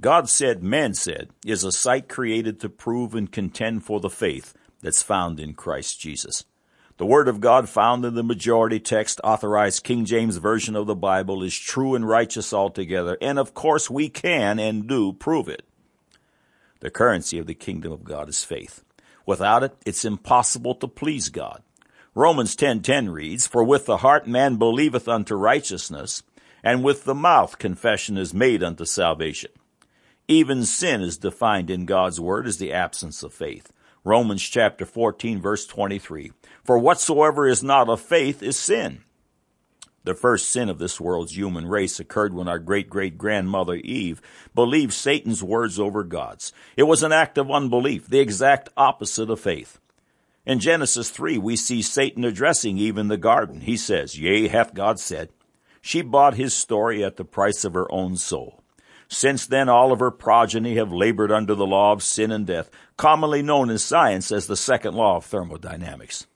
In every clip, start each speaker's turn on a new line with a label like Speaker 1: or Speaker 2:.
Speaker 1: God said, man said, is a site created to prove and contend for the faith that's found in Christ Jesus. The Word of God found in the majority text authorized King James Version of the Bible is true and righteous altogether, and of course we can and do prove it. The currency of the kingdom of God is faith. Without it, it's impossible to please God. Romans 10:10 reads, "For with the heart man believeth unto righteousness, and with the mouth confession is made unto salvation." Even sin is defined in God's word as the absence of faith. Romans chapter 14 verse 23. For whatsoever is not of faith is sin. The first sin of this world's human race occurred when our great great grandmother Eve believed Satan's words over God's. It was an act of unbelief, the exact opposite of faith. In Genesis 3, we see Satan addressing Eve in the garden. He says, Yea, hath God said. She bought his story at the price of her own soul. Since then, all of her progeny have labored under the law of sin and death, commonly known in science as the second law of thermodynamics.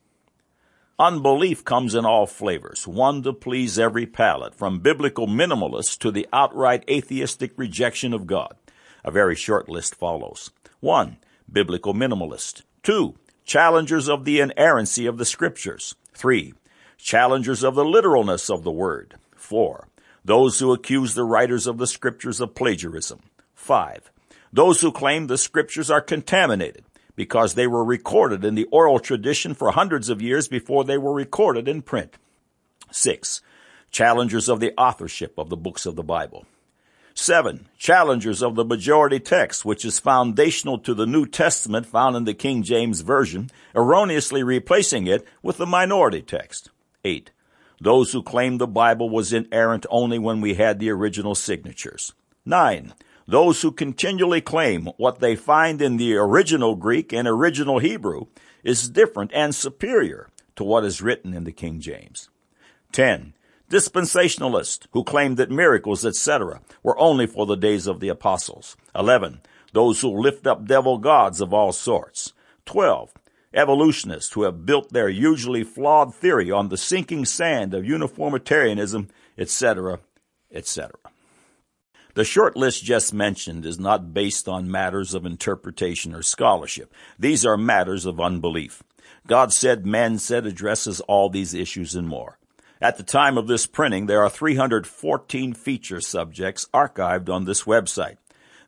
Speaker 1: Unbelief comes in all flavors, one to please every palate, from biblical minimalists to the outright atheistic rejection of God. A very short list follows. 1. Biblical minimalist. 2. Challengers of the inerrancy of the scriptures. 3. Challengers of the literalness of the word. 4. Those who accuse the writers of the scriptures of plagiarism. 5. Those who claim the scriptures are contaminated because they were recorded in the oral tradition for hundreds of years before they were recorded in print. 6. Challengers of the authorship of the books of the Bible. 7. Challengers of the majority text, which is foundational to the New Testament found in the King James Version, erroneously replacing it with the minority text. 8. Those who claim the Bible was inerrant only when we had the original signatures. 9. Those who continually claim what they find in the original Greek and original Hebrew is different and superior to what is written in the King James. 10 dispensationalists who claim that miracles, etc., were only for the days of the apostles. 11. Those who lift up devil gods of all sorts. 12. Evolutionists who have built their usually flawed theory on the sinking sand of uniformitarianism, etc., etc. The short list just mentioned is not based on matters of interpretation or scholarship. These are matters of unbelief. God said, man said addresses all these issues and more. At the time of this printing, there are 314 feature subjects archived on this website.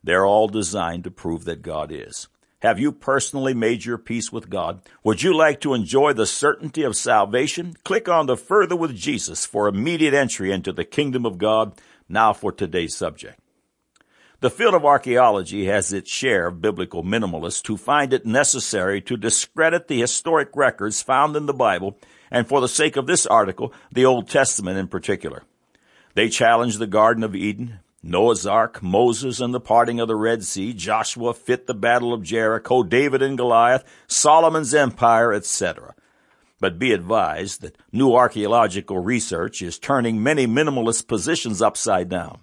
Speaker 1: They're all designed to prove that God is. Have you personally made your peace with God? Would you like to enjoy the certainty of salvation? Click on the Further with Jesus for immediate entry into the kingdom of God. Now for today's subject. The field of archaeology has its share of biblical minimalists who find it necessary to discredit the historic records found in the Bible and for the sake of this article, the Old Testament in particular. They challenge the Garden of Eden, Noah's Ark, Moses and the parting of the Red Sea, Joshua fit the battle of Jericho, David and Goliath, Solomon's empire, etc. But be advised that new archaeological research is turning many minimalist positions upside down.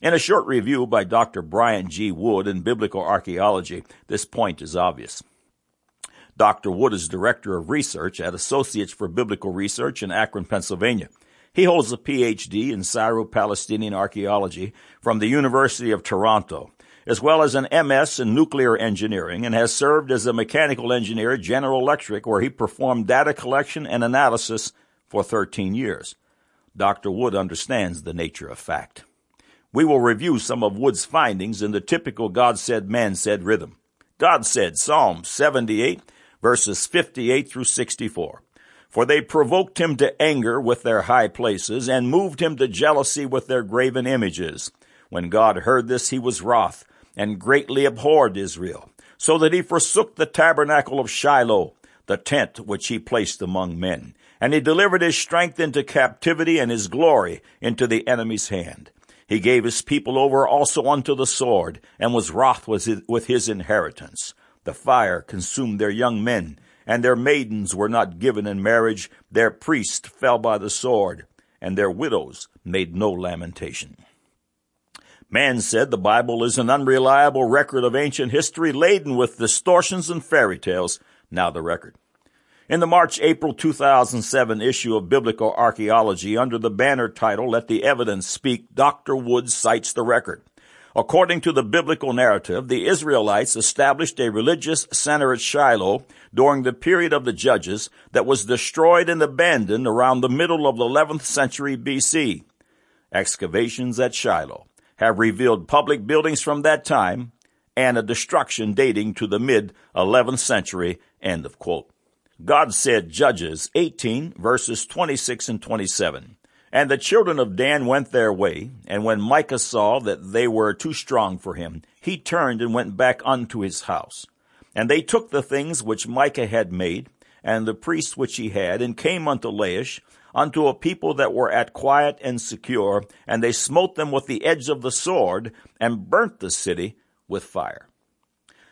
Speaker 1: In a short review by Dr. Bryant G. Wood in Biblical Archaeology, this point is obvious. Dr. Wood is Director of Research at Associates for Biblical Research in Akron, Pennsylvania. He holds a PhD in Syro-Palestinian archaeology from the University of Toronto, as well as an MS in nuclear engineering and has served as a mechanical engineer at General Electric where he performed data collection and analysis for 13 years. Dr. Wood understands the nature of fact. We will review some of Wood's findings in the typical God said, man said rhythm. God said, Psalm 78, verses 58 through 64. For they provoked him to anger with their high places, and moved him to jealousy with their graven images. When God heard this, he was wroth, and greatly abhorred Israel, so that he forsook the tabernacle of Shiloh, the tent which he placed among men. And he delivered his strength into captivity, and his glory into the enemy's hand. He gave his people over also unto the sword, and was wroth with his inheritance. The fire consumed their young men, and their maidens were not given in marriage. Their priests fell by the sword, and their widows made no lamentation. Man said the Bible is an unreliable record of ancient history laden with distortions and fairy tales. Now the record. In the March-April 2007 issue of Biblical Archaeology under the banner title Let the Evidence Speak, Dr. Wood cites the record. According to the biblical narrative, the Israelites established a religious center at Shiloh during the period of the Judges that was destroyed and abandoned around the middle of the 11th century BC. Excavations at Shiloh have revealed public buildings from that time and a destruction dating to the mid 11th century. End of quote. God said, Judges 18 verses 26 and 27. And the children of Dan went their way, and when Micah saw that they were too strong for him, he turned and went back unto his house. And they took the things which Micah had made, and the priests which he had, and came unto Laish, unto a people that were at quiet and secure, and they smote them with the edge of the sword, and burnt the city with fire.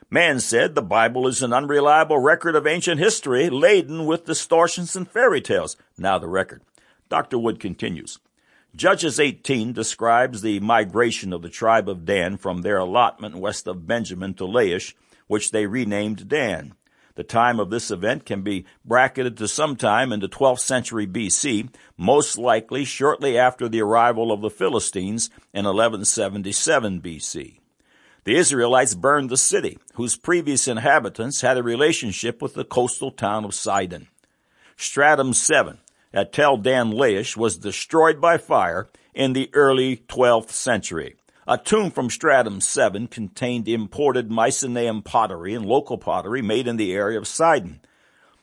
Speaker 1: Man said the Bible is an unreliable record of ancient history laden with distortions and fairy tales. Now the record. Dr. Wood continues. Judges 18 describes the migration of the tribe of Dan from their allotment west of Benjamin to Laish, which they renamed Dan. The time of this event can be bracketed to sometime in the 12th century BC, most likely shortly after the arrival of the Philistines in 1177 BC. The Israelites burned the city, whose previous inhabitants had a relationship with the coastal town of Sidon. Stratum 7 at Tel Dan Laish was destroyed by fire in the early 12th century. A tomb from Stratum 7 contained imported Mycenaean pottery and local pottery made in the area of Sidon.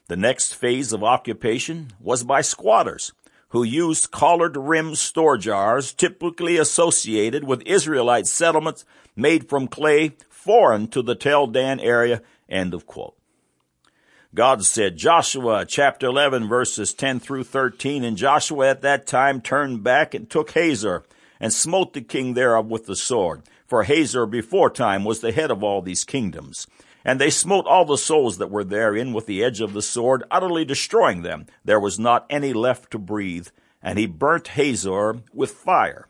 Speaker 1: The next phase of occupation was by squatters, who used collared rimmed store jars typically associated with Israelite settlements made from clay foreign to the Tel Dan area. End of quote. God said, Joshua chapter 11 verses 10 through 13, and Joshua at that time turned back and took Hazor and smote the king thereof with the sword. For Hazor before time was the head of all these kingdoms. And they smote all the souls that were therein with the edge of the sword, utterly destroying them. There was not any left to breathe. And he burnt Hazor with fire.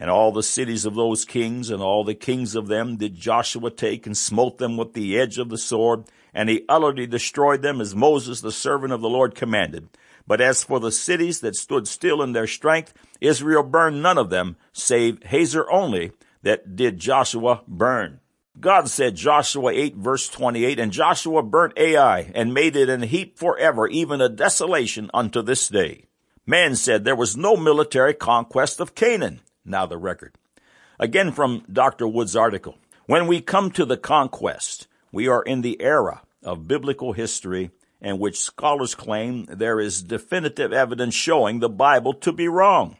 Speaker 1: And all the cities of those kings and all the kings of them did Joshua take and smote them with the edge of the sword and he utterly destroyed them as Moses, the servant of the Lord, commanded. But as for the cities that stood still in their strength, Israel burned none of them, save Hazor only, that did Joshua burn. God said, Joshua 8 verse 28, And Joshua burnt Ai, and made it an heap forever, even a desolation unto this day. Man said there was no military conquest of Canaan. Now the record. Again from Dr. Wood's article. When we come to the conquest, we are in the era of biblical history in which scholars claim there is definitive evidence showing the Bible to be wrong.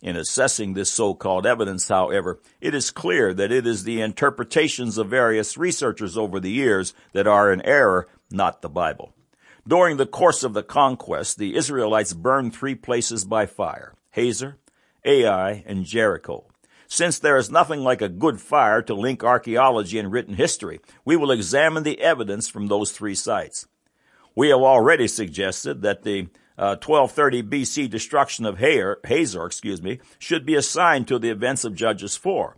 Speaker 1: In assessing this so-called evidence, however, it is clear that it is the interpretations of various researchers over the years that are in error, not the Bible. During the course of the conquest, the Israelites burned three places by fire, Hazor, Ai, and Jericho. Since there is nothing like a good fire to link archaeology and written history, we will examine the evidence from those three sites. We have already suggested that the uh, 1230 BC destruction of Hazor, excuse me, should be assigned to the events of Judges 4.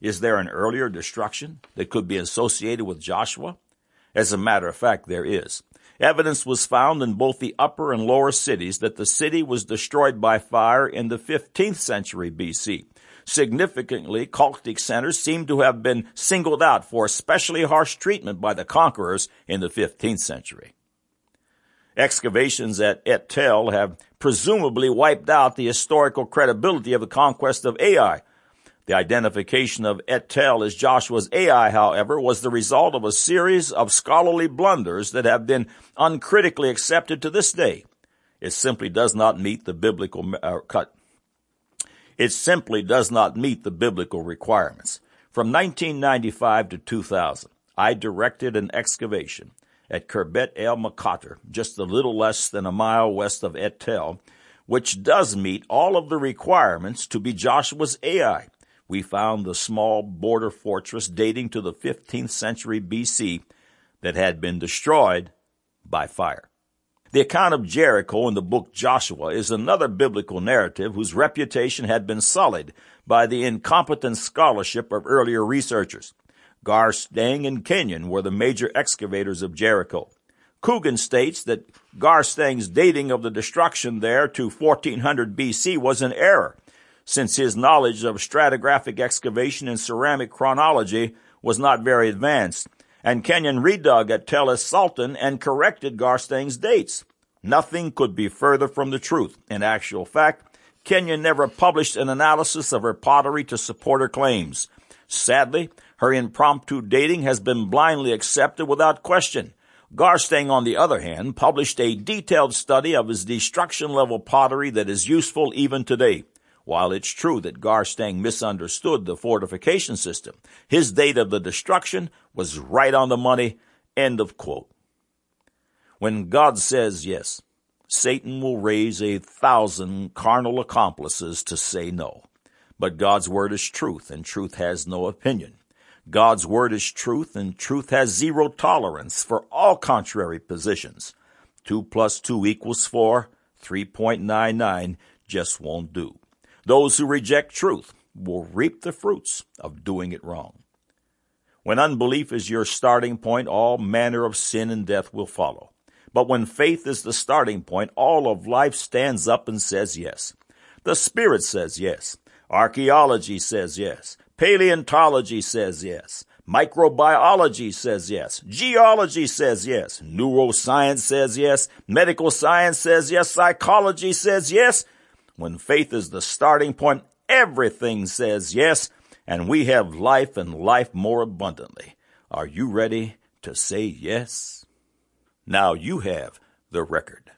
Speaker 1: Is there an earlier destruction that could be associated with Joshua? As a matter of fact, there is. Evidence was found in both the upper and lower cities that the city was destroyed by fire in the 15th century BC. Significantly, cultic centers seem to have been singled out for especially harsh treatment by the conquerors in the 15th century. Excavations at Et Tel have presumably wiped out the historical credibility of the conquest of Ai. The identification of Et Tel as Joshua's Ai, however, was the result of a series of scholarly blunders that have been uncritically accepted to this day. It simply does not meet the biblical uh, it simply does not meet the biblical requirements. From 1995 to 2000, I directed an excavation at Khirbet el-Maqatir, just a little less than a mile west of Et Tel, which does meet all of the requirements to be Joshua's Ai. We found the small border fortress dating to the 15th century BC that had been destroyed by fire. The account of Jericho in the book Joshua is another biblical narrative whose reputation had been sullied by the incompetent scholarship of earlier researchers. Garstang and Kenyon were the major excavators of Jericho. Coogan states that Garstang's dating of the destruction there to 1400 BC was an error, since his knowledge of stratigraphic excavation and ceramic chronology was not very advanced, and Kenyon redug at Tel es Sultan and corrected Garstang's dates. Nothing could be further from the truth. In actual fact, Kenyon never published an analysis of her pottery to support her claims. Sadly, her impromptu dating has been blindly accepted without question. Garstang, on the other hand, published a detailed study of his destruction level pottery that is useful even today. While it's true that Garstang misunderstood the fortification system, his date of the destruction was right on the money. End of quote. When God says yes, Satan will raise a thousand carnal accomplices to say no. But God's word is truth, and truth has no opinion. God's word is truth, and truth has zero tolerance for all contrary positions. Two plus two equals four, 3.99 just won't do. Those who reject truth will reap the fruits of doing it wrong. When unbelief is your starting point, all manner of sin and death will follow. But when faith is the starting point, all of life stands up and says yes. The Spirit says yes. Archaeology says yes. Paleontology says yes. Microbiology says yes. Geology says yes. Neuroscience says yes. Medical science says yes. Psychology says yes. When faith is the starting point, everything says yes, and we have life and life more abundantly. Are you ready to say yes? Now you have the record.